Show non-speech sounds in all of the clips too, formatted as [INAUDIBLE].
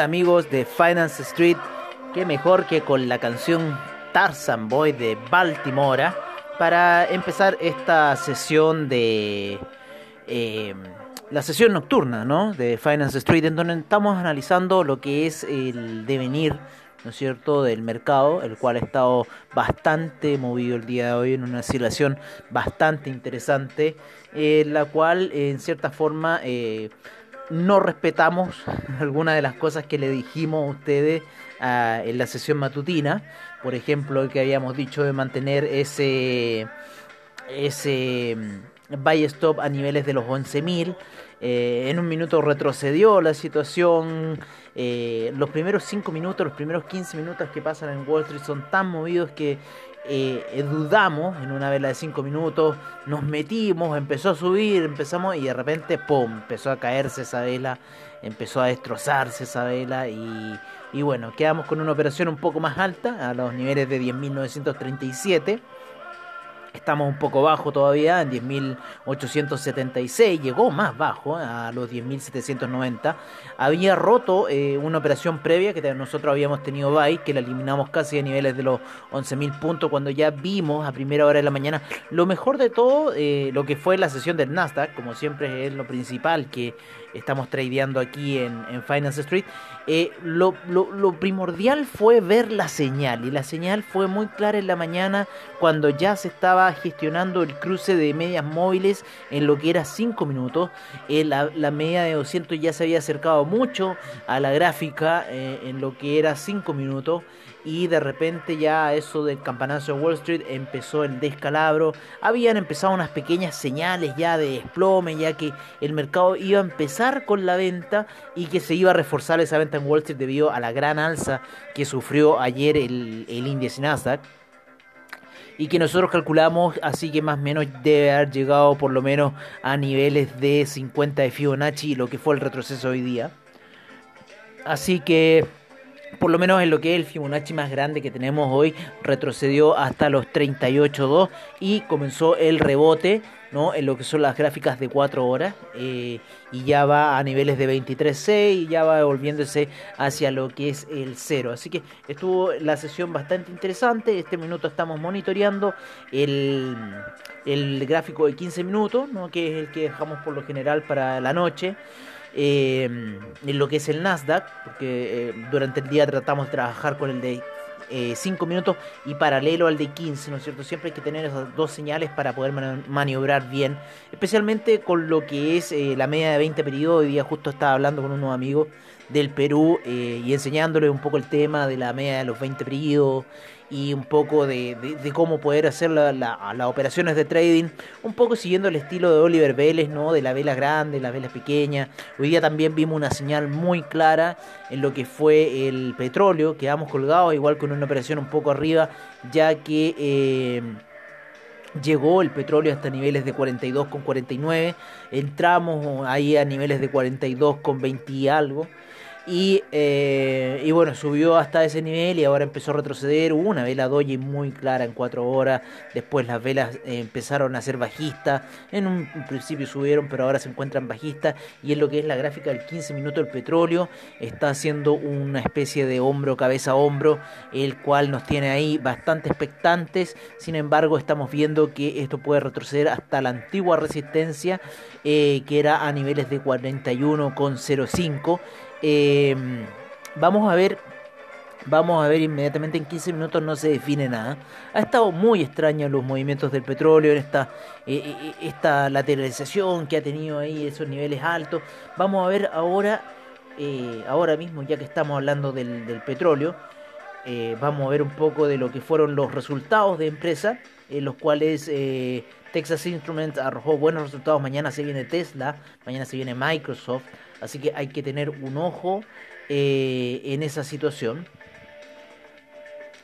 Amigos de Finance Street, qué mejor que con la canción Tarzan Boy de Baltimore para empezar esta sesión de eh, la sesión nocturna ¿no? de Finance Street en donde estamos analizando lo que es el devenir ¿no es cierto?, del mercado, el cual ha estado bastante movido el día de hoy en una situación bastante interesante, en la cual en cierta forma eh, no respetamos [LAUGHS] algunas de las cosas que le dijimos a ustedes ah, en la sesión matutina. Por ejemplo, el que habíamos dicho de mantener ese, ese mm, buy stop a niveles de los 11.000. Eh, en un minuto retrocedió la situación. Eh, los primeros 5 minutos, los primeros 15 minutos que pasan en Wall Street son tan movidos que eh, dudamos en una vela de 5 minutos, nos metimos, empezó a subir, empezamos y de repente, ¡pum!, empezó a caerse esa vela, empezó a destrozarse esa vela y, y bueno, quedamos con una operación un poco más alta, a los niveles de 10.937 Estamos un poco bajo todavía, en 10.876, llegó más bajo, a los 10.790. Había roto eh, una operación previa que nosotros habíamos tenido buy, que la eliminamos casi a niveles de los 11.000 puntos cuando ya vimos a primera hora de la mañana. Lo mejor de todo, eh, lo que fue la sesión del Nasdaq, como siempre es lo principal que estamos tradeando aquí en, Finance Street, eh, lo, lo, primordial fue ver la señal. Y la señal fue muy clara en la mañana cuando ya se estaba gestionando el cruce de medias móviles en lo que era 5 minutos. Eh, la, la, media de 200 ya se había acercado mucho a la gráfica eh, en lo que era 5 minutos y de repente ya eso del campanazo de Wall Street empezó el descalabro. Habían empezado unas pequeñas señales ya de desplome, ya que el mercado iba a empezar con la venta y que se iba a reforzar esa venta en Wall Street debido a la gran alza que sufrió ayer el, el índice Nasdaq y que nosotros calculamos así que más o menos debe haber llegado por lo menos a niveles de 50 de Fibonacci, lo que fue el retroceso hoy día. Así que por lo menos en lo que es el Fibonacci más grande que tenemos hoy, retrocedió hasta los 38.2 y comenzó el rebote ¿no? en lo que son las gráficas de 4 horas eh, y ya va a niveles de 23.6 y ya va volviéndose hacia lo que es el 0. Así que estuvo la sesión bastante interesante. Este minuto estamos monitoreando el, el gráfico de 15 minutos, ¿no? que es el que dejamos por lo general para la noche eh, en lo que es el Nasdaq, porque eh, durante el día tratamos de trabajar con el de 5 eh, minutos y paralelo al de 15, ¿no es cierto? Siempre hay que tener esas dos señales para poder maniobrar bien, especialmente con lo que es eh, la media de 20 periodos. Hoy día justo estaba hablando con unos amigos del Perú y enseñándole un poco el tema de la media de los 20 periodos y un poco de, cómo poder hacer las operaciones de trading, un poco siguiendo el estilo de Oliver Vélez, ¿no? de la vela grande, las velas pequeñas. Hoy día también vimos una señal muy clara en lo que fue el petróleo, quedamos colgados igual con una operación un poco arriba, ya que... Eh, llegó el petróleo hasta niveles de 42,49, entramos ahí a niveles de 42,20 y algo, y, eh, y, bueno, subió hasta ese nivel y ahora empezó a retroceder. Hubo una vela doji muy clara en 4 horas. Después las velas eh, empezaron a ser bajistas. En un principio subieron, pero ahora se encuentran bajistas. Y en lo que es la gráfica del 15 minutos, el petróleo está haciendo una especie de hombro, cabeza, hombro, el cual nos tiene ahí bastante expectantes. Sin embargo, estamos viendo que esto puede retroceder hasta la antigua resistencia, eh, que era a niveles de 41,05 eh, vamos a ver. Vamos a ver inmediatamente en 15 minutos no se define nada. Ha estado muy extraño los movimientos del petróleo, esta, eh, eh, esta lateralización que ha tenido ahí, esos niveles altos. Vamos a ver ahora, eh, ahora mismo, ya que estamos hablando del, del petróleo, vamos a ver un poco de lo que fueron los resultados de empresa en los cuales eh, Texas Instruments arrojó buenos resultados. Mañana se viene Tesla, mañana se viene Microsoft, así que hay que tener un ojo eh, en esa situación.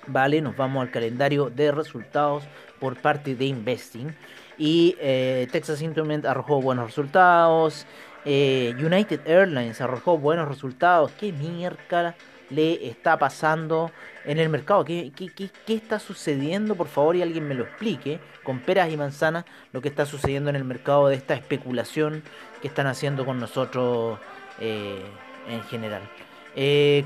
Vale, nos vamos al calendario de resultados por parte de Investing. Y eh, Texas Instruments arrojó buenos resultados. Eh, United Airlines arrojó buenos resultados. ¿Qué mierda le está pasando en el mercado? ¿Qué, qué, está sucediendo? Por favor, y alguien me lo explique con peras y manzanas lo que está sucediendo en el mercado de esta especulación que están haciendo con nosotros eh, en general.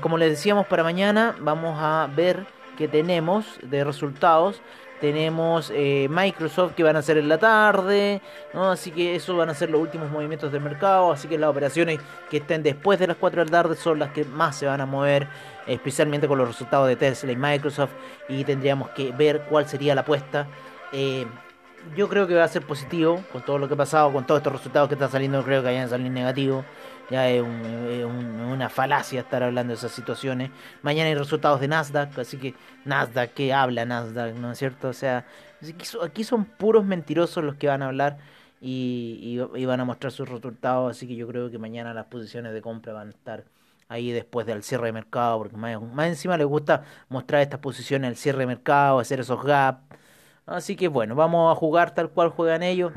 como les decíamos para mañana, vamos a ver qué tenemos de resultados tenemos eh, Microsoft que van a ser en la tarde, así que eso van a ser los últimos movimientos del mercado, así que las operaciones que estén después de las 4 de la tarde son las que más se van a mover, especialmente con los resultados de Tesla y Microsoft, y tendríamos que ver cuál sería la apuesta. Eh, yo creo que va a ser positivo con todo lo que ha pasado, con todos estos resultados que están saliendo, creo que vayan a salir negativos. Ya es, una falacia estar hablando de esas situaciones. Mañana hay resultados de Nasdaq, así que Nasdaq, ¿qué habla Nasdaq? ¿No es cierto? O sea, aquí son puros mentirosos los que van a hablar y, van a mostrar sus resultados, así que yo creo que mañana las posiciones de compra van a estar ahí después del cierre de mercado, porque más, más encima les gusta mostrar estas posiciones al cierre de mercado, hacer esos gaps. Así que bueno, vamos a jugar tal cual juegan ellos,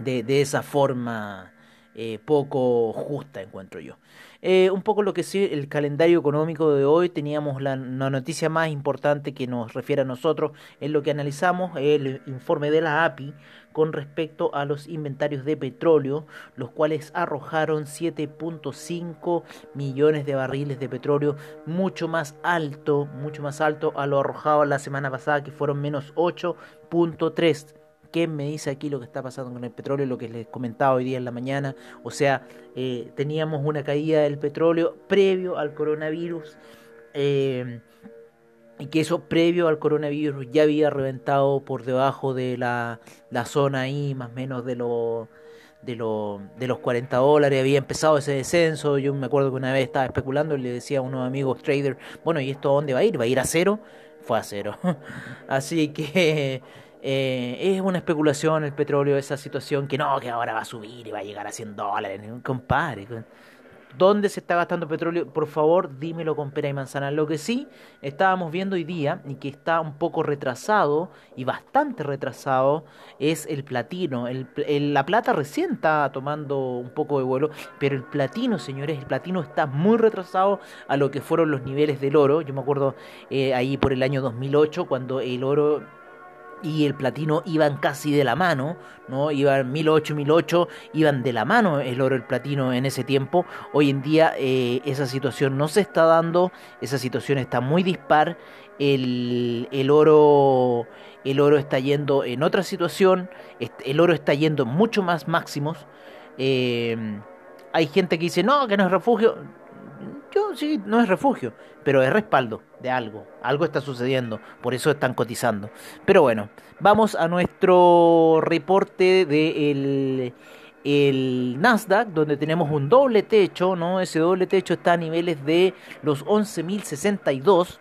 de, de esa forma eh, poco justa, encuentro yo. Eh, un poco lo que sí, el calendario económico de hoy, teníamos la, noticia más importante que nos refiere a nosotros, es lo que analizamos, el informe de la API con respecto a los inventarios de petróleo, los cuales arrojaron 7.5 millones de barriles de petróleo, mucho más alto, mucho más alto a lo arrojado la semana pasada, que fueron menos 8.3 ¿Qué me dice aquí lo que está pasando con el petróleo? Lo que les comentaba hoy día en la mañana. O sea, eh, teníamos una caída del petróleo previo al coronavirus. Eh, y que eso previo al coronavirus ya había reventado por debajo de la, zona ahí, más o menos de, lo, de, lo, de los 40 dólares. Había empezado ese descenso. Yo me acuerdo que una vez estaba especulando y le decía a unos amigos traders, bueno, ¿y esto a dónde va a ir? ¿Va a ir a cero? Fue a cero. [LAUGHS] Así que eh, es una especulación el petróleo, esa situación que no, que ahora va a subir y va a llegar a 100 dólares. Compadre, ¿dónde se está gastando petróleo? Por favor, dímelo con pera y manzana. Lo que sí estábamos viendo hoy día y que está un poco retrasado y bastante retrasado es el platino. La plata recién está tomando un poco de vuelo, pero el platino, señores, el platino está muy retrasado a lo que fueron los niveles del oro. Yo me acuerdo eh, ahí por el año 2008 cuando el oro y el platino iban casi de la mano, ¿no? Iban 1008, 1008, iban de la mano el oro y el platino en ese tiempo. Hoy en día eh, esa situación no se está dando, esa situación está muy dispar. El, el, oro el oro está yendo en otra situación, el oro está yendo mucho más máximos. Eh, hay gente que dice, no, que no es refugio sí, no es refugio, pero es respaldo de algo. Algo está sucediendo, por eso están cotizando. Pero bueno, vamos a nuestro reporte de el, Nasdaq, donde tenemos un doble techo, ¿no? Ese doble techo está a niveles de los 11.062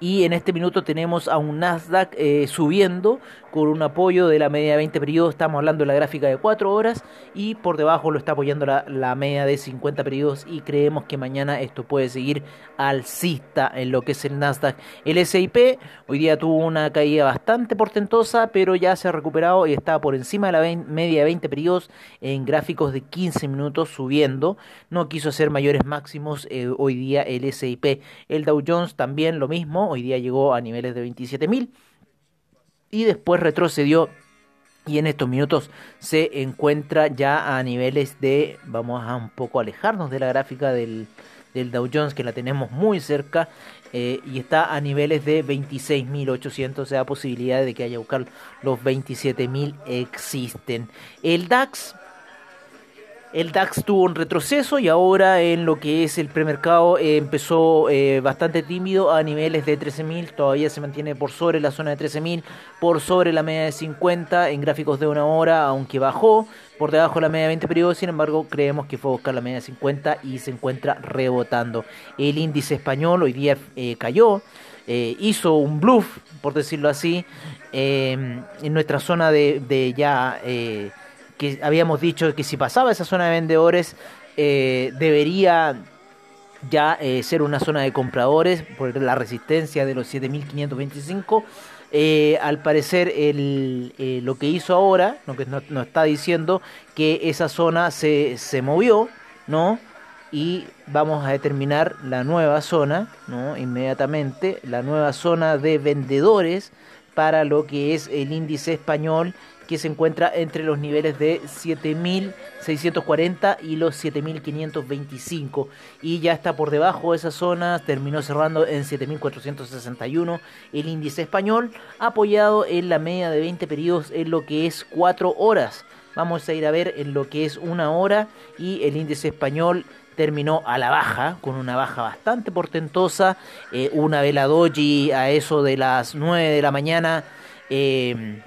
y en este minuto tenemos a un Nasdaq eh, subiendo con un apoyo de la media de 20 periodos, estamos hablando de la gráfica de 4 horas y por debajo lo está apoyando la, media de 50 periodos y creemos que mañana esto puede seguir alcista en lo que es el Nasdaq. El SIP hoy día tuvo una caída bastante portentosa, pero ya se ha recuperado y está por encima de la media de 20 periodos en gráficos de 15 minutos subiendo. No quiso hacer mayores máximos eh, hoy día el SIP. El Dow Jones también lo mismo, hoy día llegó a niveles de 27.000 y después retrocedió y en estos minutos se encuentra ya a niveles de, vamos a un poco alejarnos de la gráfica del, del Dow Jones que la tenemos muy cerca eh, y está a niveles de 26.800, o sea, posibilidad de que haya buscar los 27.000 existen. El DAX el DAX tuvo un retroceso y ahora en lo que es el premercado eh, empezó eh, bastante tímido a niveles de 13.000, todavía se mantiene por sobre la zona de 13.000, por sobre la media de 50 en gráficos de una hora, aunque bajó por debajo de la media de 20 periodos, sin embargo creemos que fue a buscar la media de 50 y se encuentra rebotando. El índice español hoy día eh, cayó, hizo un bluff, por decirlo así, en nuestra zona de, ya eh, que habíamos dicho que si pasaba esa zona de vendedores eh, debería ya eh, ser una zona de compradores por la resistencia de los 7525 eh, al parecer el, lo que hizo ahora, lo que nos, está diciendo que esa zona se, se movió, ¿no? Y vamos a determinar la nueva zona, ¿no? Inmediatamente, la nueva zona de vendedores para lo que es el índice español que se encuentra entre los niveles de 7.640 y los 7.525 y ya está por debajo de esa zona, terminó cerrando en 7.461 el índice español, apoyado en la media de 20 periodos en lo que es 4 horas. Vamos a ir a ver en lo que es una hora y el índice español terminó a la baja, con una baja bastante portentosa, eh, una vela doji a eso de las 9 de la mañana. Eh,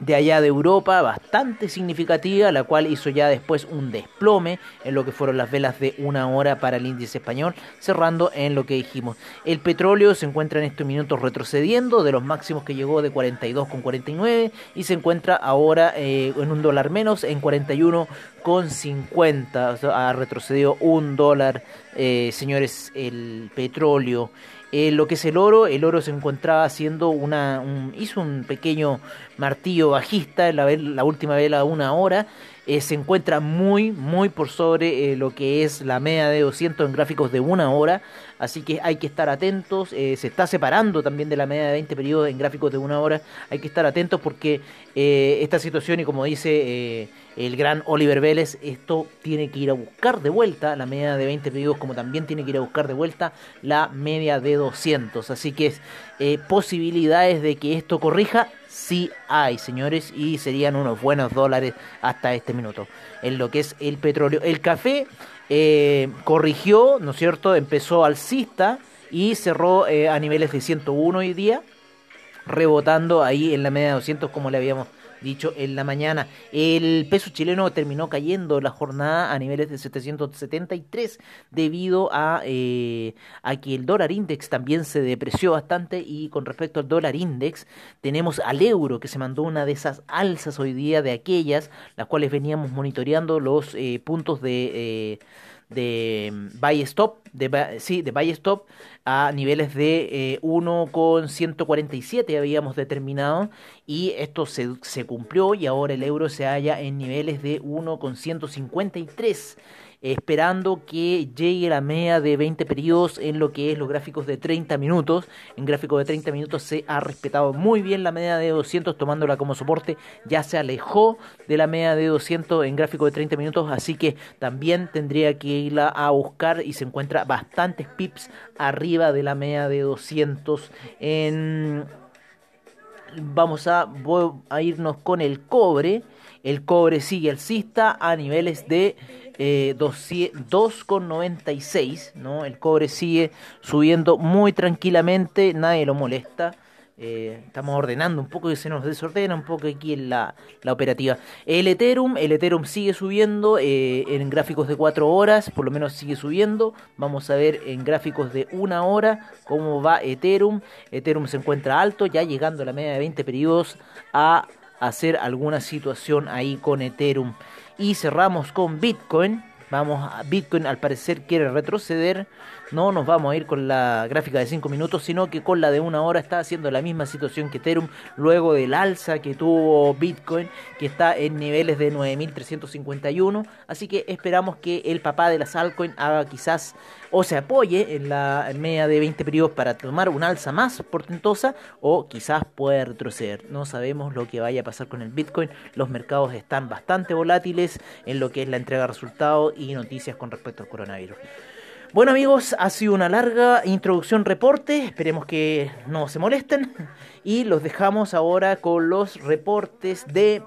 de allá de Europa, bastante significativa, la cual hizo ya después un desplome en lo que fueron las velas de una hora para el índice español, cerrando en lo que dijimos. El petróleo se encuentra en estos minutos retrocediendo de los máximos que llegó de 42,49 y se encuentra ahora eh, en un dólar menos en 41,50. ha retrocedido un dólar, eh, señores, el petróleo. Eh, lo que es el oro, el oro se encontraba haciendo una. hizo un pequeño martillo bajista, la, la última vela una hora. Eh, se encuentra muy, muy por sobre eh, lo que es la media de 200 en gráficos de una hora. Así que hay que estar atentos. se está separando también de la media de 20 periodos en gráficos de una hora. Hay que estar atentos porque esta situación, y como dice el gran Oliver Vélez, esto tiene que ir a buscar de vuelta la media de 20 pedidos, como también tiene que ir a buscar de vuelta la media de 200. Así que eh, posibilidades de que esto corrija, sí hay, señores, y serían unos buenos dólares hasta este minuto. En lo que es el petróleo. El café eh, corrigió, ¿no es cierto? Empezó alcista y cerró eh, a niveles de 101 hoy día, rebotando ahí en la media de 200 como le habíamos dicho en la mañana. El peso chileno terminó cayendo la jornada a niveles de 773 debido a, eh, a que el dólar index también se depreció bastante y con respecto al dólar index tenemos al euro que se mandó una de esas alzas hoy día de aquellas las cuales veníamos monitoreando los eh, puntos de... Eh, de buy stop, de, sí, de buy stop a niveles de eh, 1,147 habíamos determinado y esto se, se cumplió y ahora el euro se halla en niveles de 1,153 esperando que llegue la media de 20 periodos en lo que es los gráficos de 30 minutos. En gráficos de 30 minutos se ha respetado muy bien la media de 200 tomándola como soporte, ya se alejó de la media de 200 en gráfico de 30 minutos, así que también tendría que irla a buscar y se encuentra bastantes pips arriba de la media de 200 en vamos a, a irnos con el cobre. El cobre sigue alcista a niveles de eh, 2,96, ¿no? El cobre sigue subiendo muy tranquilamente, nadie lo molesta. Eh, estamos ordenando un poco y se nos desordena un poco aquí en la, operativa. El Ethereum, el Ethereum sigue subiendo eh, en gráficos de 4 horas, por lo menos sigue subiendo. Vamos a ver en gráficos de una hora cómo va Ethereum. Ethereum se encuentra alto, ya llegando a la media de 20 periodos a hacer alguna situación ahí con Ethereum. Y cerramos con Bitcoin. Vamos a Bitcoin al parecer quiere retroceder. No nos vamos a ir con la gráfica de 5 minutos, sino que con la de una hora está haciendo la misma situación que Ethereum luego del alza que tuvo Bitcoin, que está en niveles de 9.351. Así que esperamos que el papá de las altcoins haga quizás o se apoye en la media de 20 periodos para tomar una alza más portentosa o quizás pueda retroceder. No sabemos lo que vaya a pasar con el Bitcoin. Los mercados están bastante volátiles en lo que es la entrega de resultados y noticias con respecto al coronavirus. Bueno amigos, ha sido una larga introducción reporte, esperemos que no se molesten y los dejamos ahora con los reportes de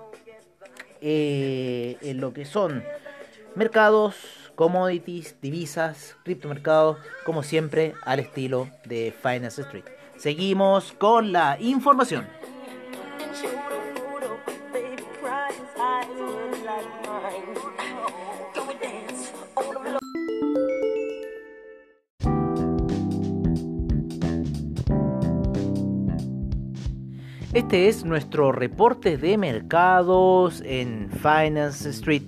eh, lo que son mercados, commodities, divisas, criptomercados, como siempre al estilo de Finance Street. Seguimos con la información. Este es nuestro reporte de mercados en Finance Street.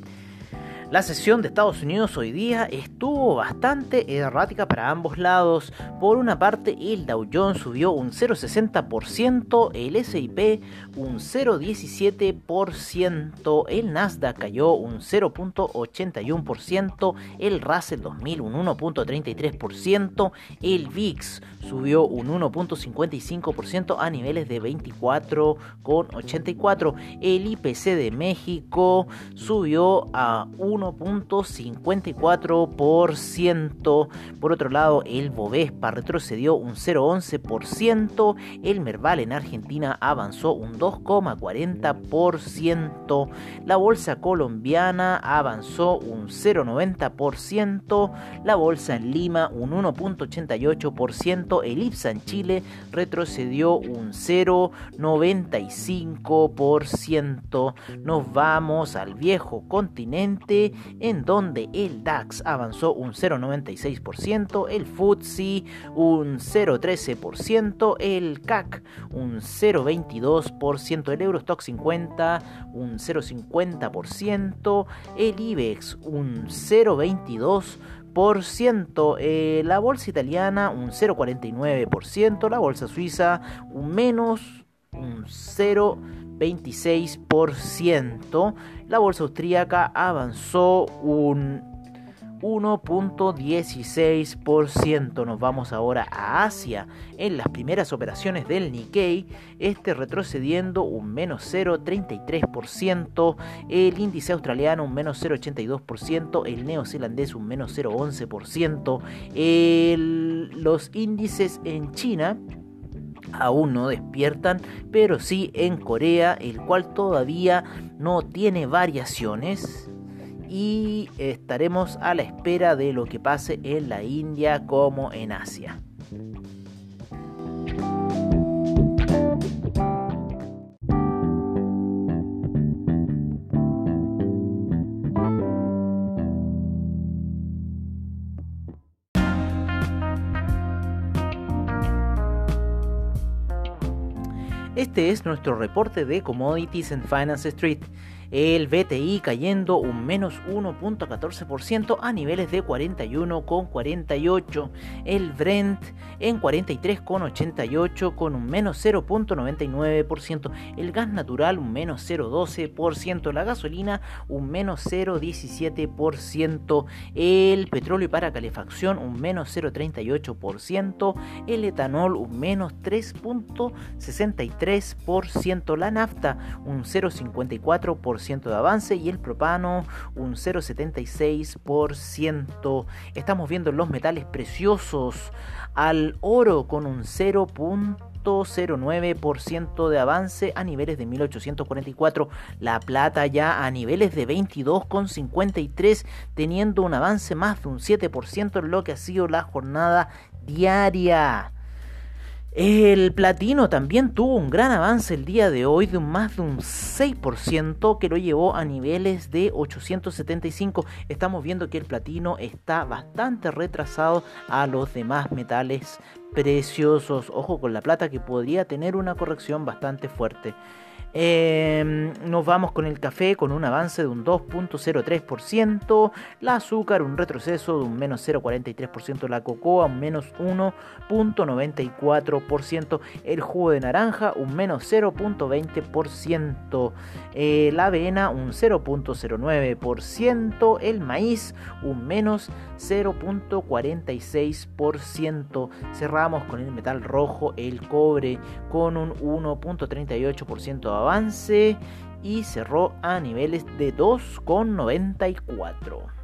La sesión de Estados Unidos hoy día estuvo bastante errática para ambos lados. Por una parte, el Dow Jones subió un 0,60%, el S&P un 0,17%, el Nasdaq cayó un 0,81%, el Russell 2000 un 1,33%, el VIX subió un 1.55% a niveles de 24,84. El IPC de México subió a 1.54%. Por otro lado, el Bovespa retrocedió un 0.11%. El Merval en Argentina avanzó un 2,40%. La bolsa colombiana avanzó un 0,90%. La bolsa en Lima un 1.88% el IPSA en Chile retrocedió un 0,95%. Nos vamos al viejo continente en donde el DAX avanzó un 0,96%, el FTSE un 0,13%, el CAC un 0,22%, el Eurostock 50 un 0,50%, el IBEX un 0,22%, eh, la bolsa italiana un 0,49%, la bolsa suiza un menos un 0,26%, la bolsa austríaca avanzó un 1.16%. Nos vamos ahora a Asia. En las primeras operaciones del Nikkei, este retrocediendo un menos 0.33%, el índice australiano un menos 0.82%, el neozelandés un menos 0.11%, los índices en China aún no despiertan, pero sí en Corea, el cual todavía no tiene variaciones y estaremos a la espera de lo que pase en la India como en Asia. Este es nuestro reporte de Commodities en Finance Street el BTI cayendo un menos 1.14% a niveles de 41,48, el Brent en 43,88 con un menos 0.99%, el gas natural un menos 0.12%, la gasolina un menos 0.17%, el petróleo para calefacción un menos 0.38%, el etanol un menos 3.63%, la nafta un 0.54%, de avance y el propano un 0,76%. Estamos viendo los metales preciosos al oro con un 0.09% de avance a niveles de 1844, la plata ya a niveles de 22,53 teniendo un avance más de un 7% en lo que ha sido la jornada diaria. El platino también tuvo un gran avance el día de hoy de más de un 6% que lo llevó a niveles de 875. Estamos viendo que el platino está bastante retrasado a los demás metales preciosos. Ojo con la plata que podría tener una corrección bastante fuerte. Em, nos vamos con el café con un avance de un 2.03%, la azúcar un retroceso de un menos 0.43%, la cocoa un menos 1.94%, el jugo de naranja un menos 0.20%, eh, la avena un 0.09%, el maíz un menos 0.46%. Cerramos con el metal rojo, el cobre con un 1.38% avance y cerró a niveles de 2,94.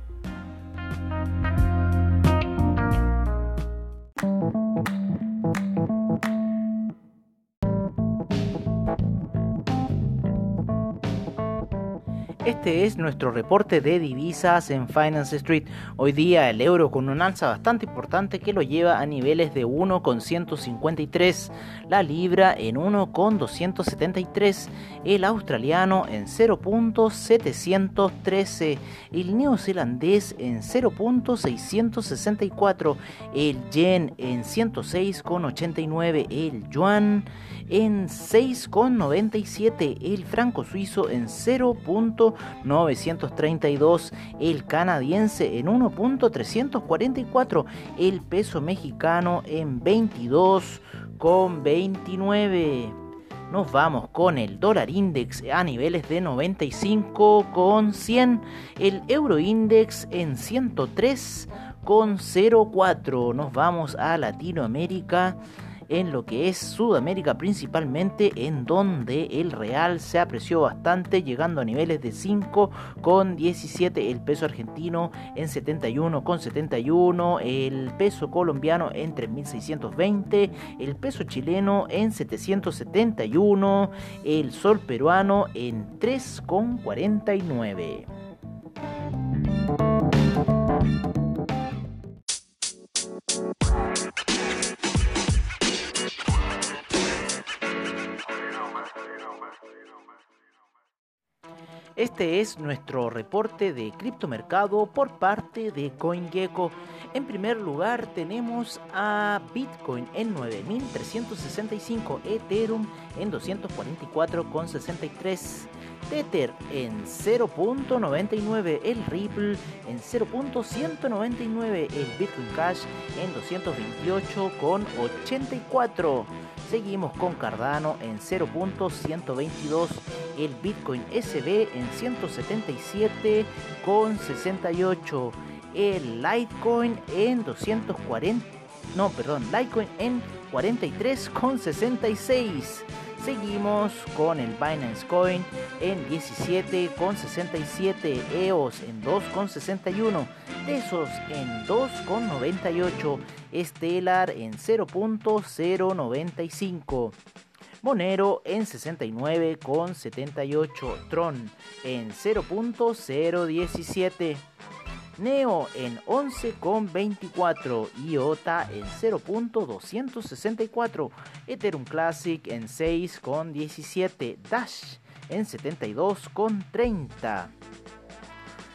Este es nuestro reporte de divisas en Finance Street. Hoy día el euro con un alza bastante importante que lo lleva a niveles de 1,153, la libra en 1,273, el australiano en 0.713, el neozelandés en 0.664, el yen en 106,89, el yuan en 6,97, el franco suizo en 0.932, el canadiense en 1.344, el peso mexicano en 22,29. Nos vamos con el dólar index a niveles de 95,100, el euro index en 103,04. Nos vamos a Latinoamérica en lo que es Sudamérica principalmente, en donde el real se apreció bastante, llegando a niveles de 5,17 el peso argentino en 71,71, el peso colombiano en 3.620, el peso chileno en 771, el sol peruano en 3,49. Este es nuestro reporte de criptomercado por parte de CoinGecko. En primer lugar tenemos a Bitcoin en 9.365, Ethereum en 244,63. Tether en 0.99, el Ripple en 0.199, el Bitcoin Cash en 228,84. Seguimos con Cardano en 0.122, el Bitcoin SB en 177,68, el Litecoin en 240, no, perdón, Litecoin en 43,66. Seguimos con el Binance Coin en 17,67, EOS en 2,61, Tesos en 2,98, Stellar en 0.095. Monero en 69,78, Tron en 0.017. Neo en 11,24, IOTA en 0.264, Ethereum Classic en 6,17, Dash en 72,30.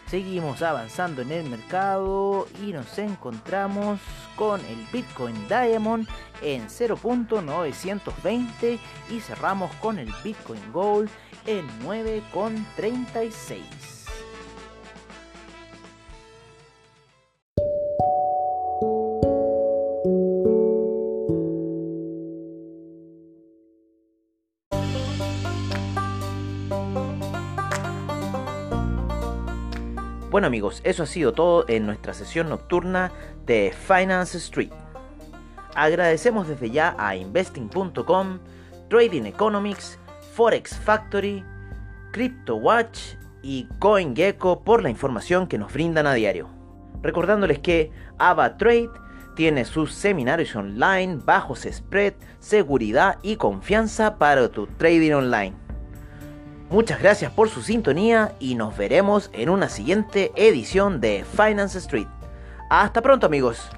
Seguimos avanzando en el mercado y nos encontramos con el Bitcoin Diamond en 0.920 y cerramos con el Bitcoin Gold en 9,36. Bueno amigos, eso ha sido todo en nuestra sesión nocturna de Finance Street. Agradecemos desde ya a investing.com, Trading Economics, Forex Factory, CryptoWatch y CoinGecko por la información que nos brindan a diario. Recordándoles que AvaTrade tiene sus seminarios online, bajos spread, seguridad y confianza para tu trading online. Muchas gracias por su sintonía y nos veremos en una siguiente edición de Finance Street. Hasta pronto amigos.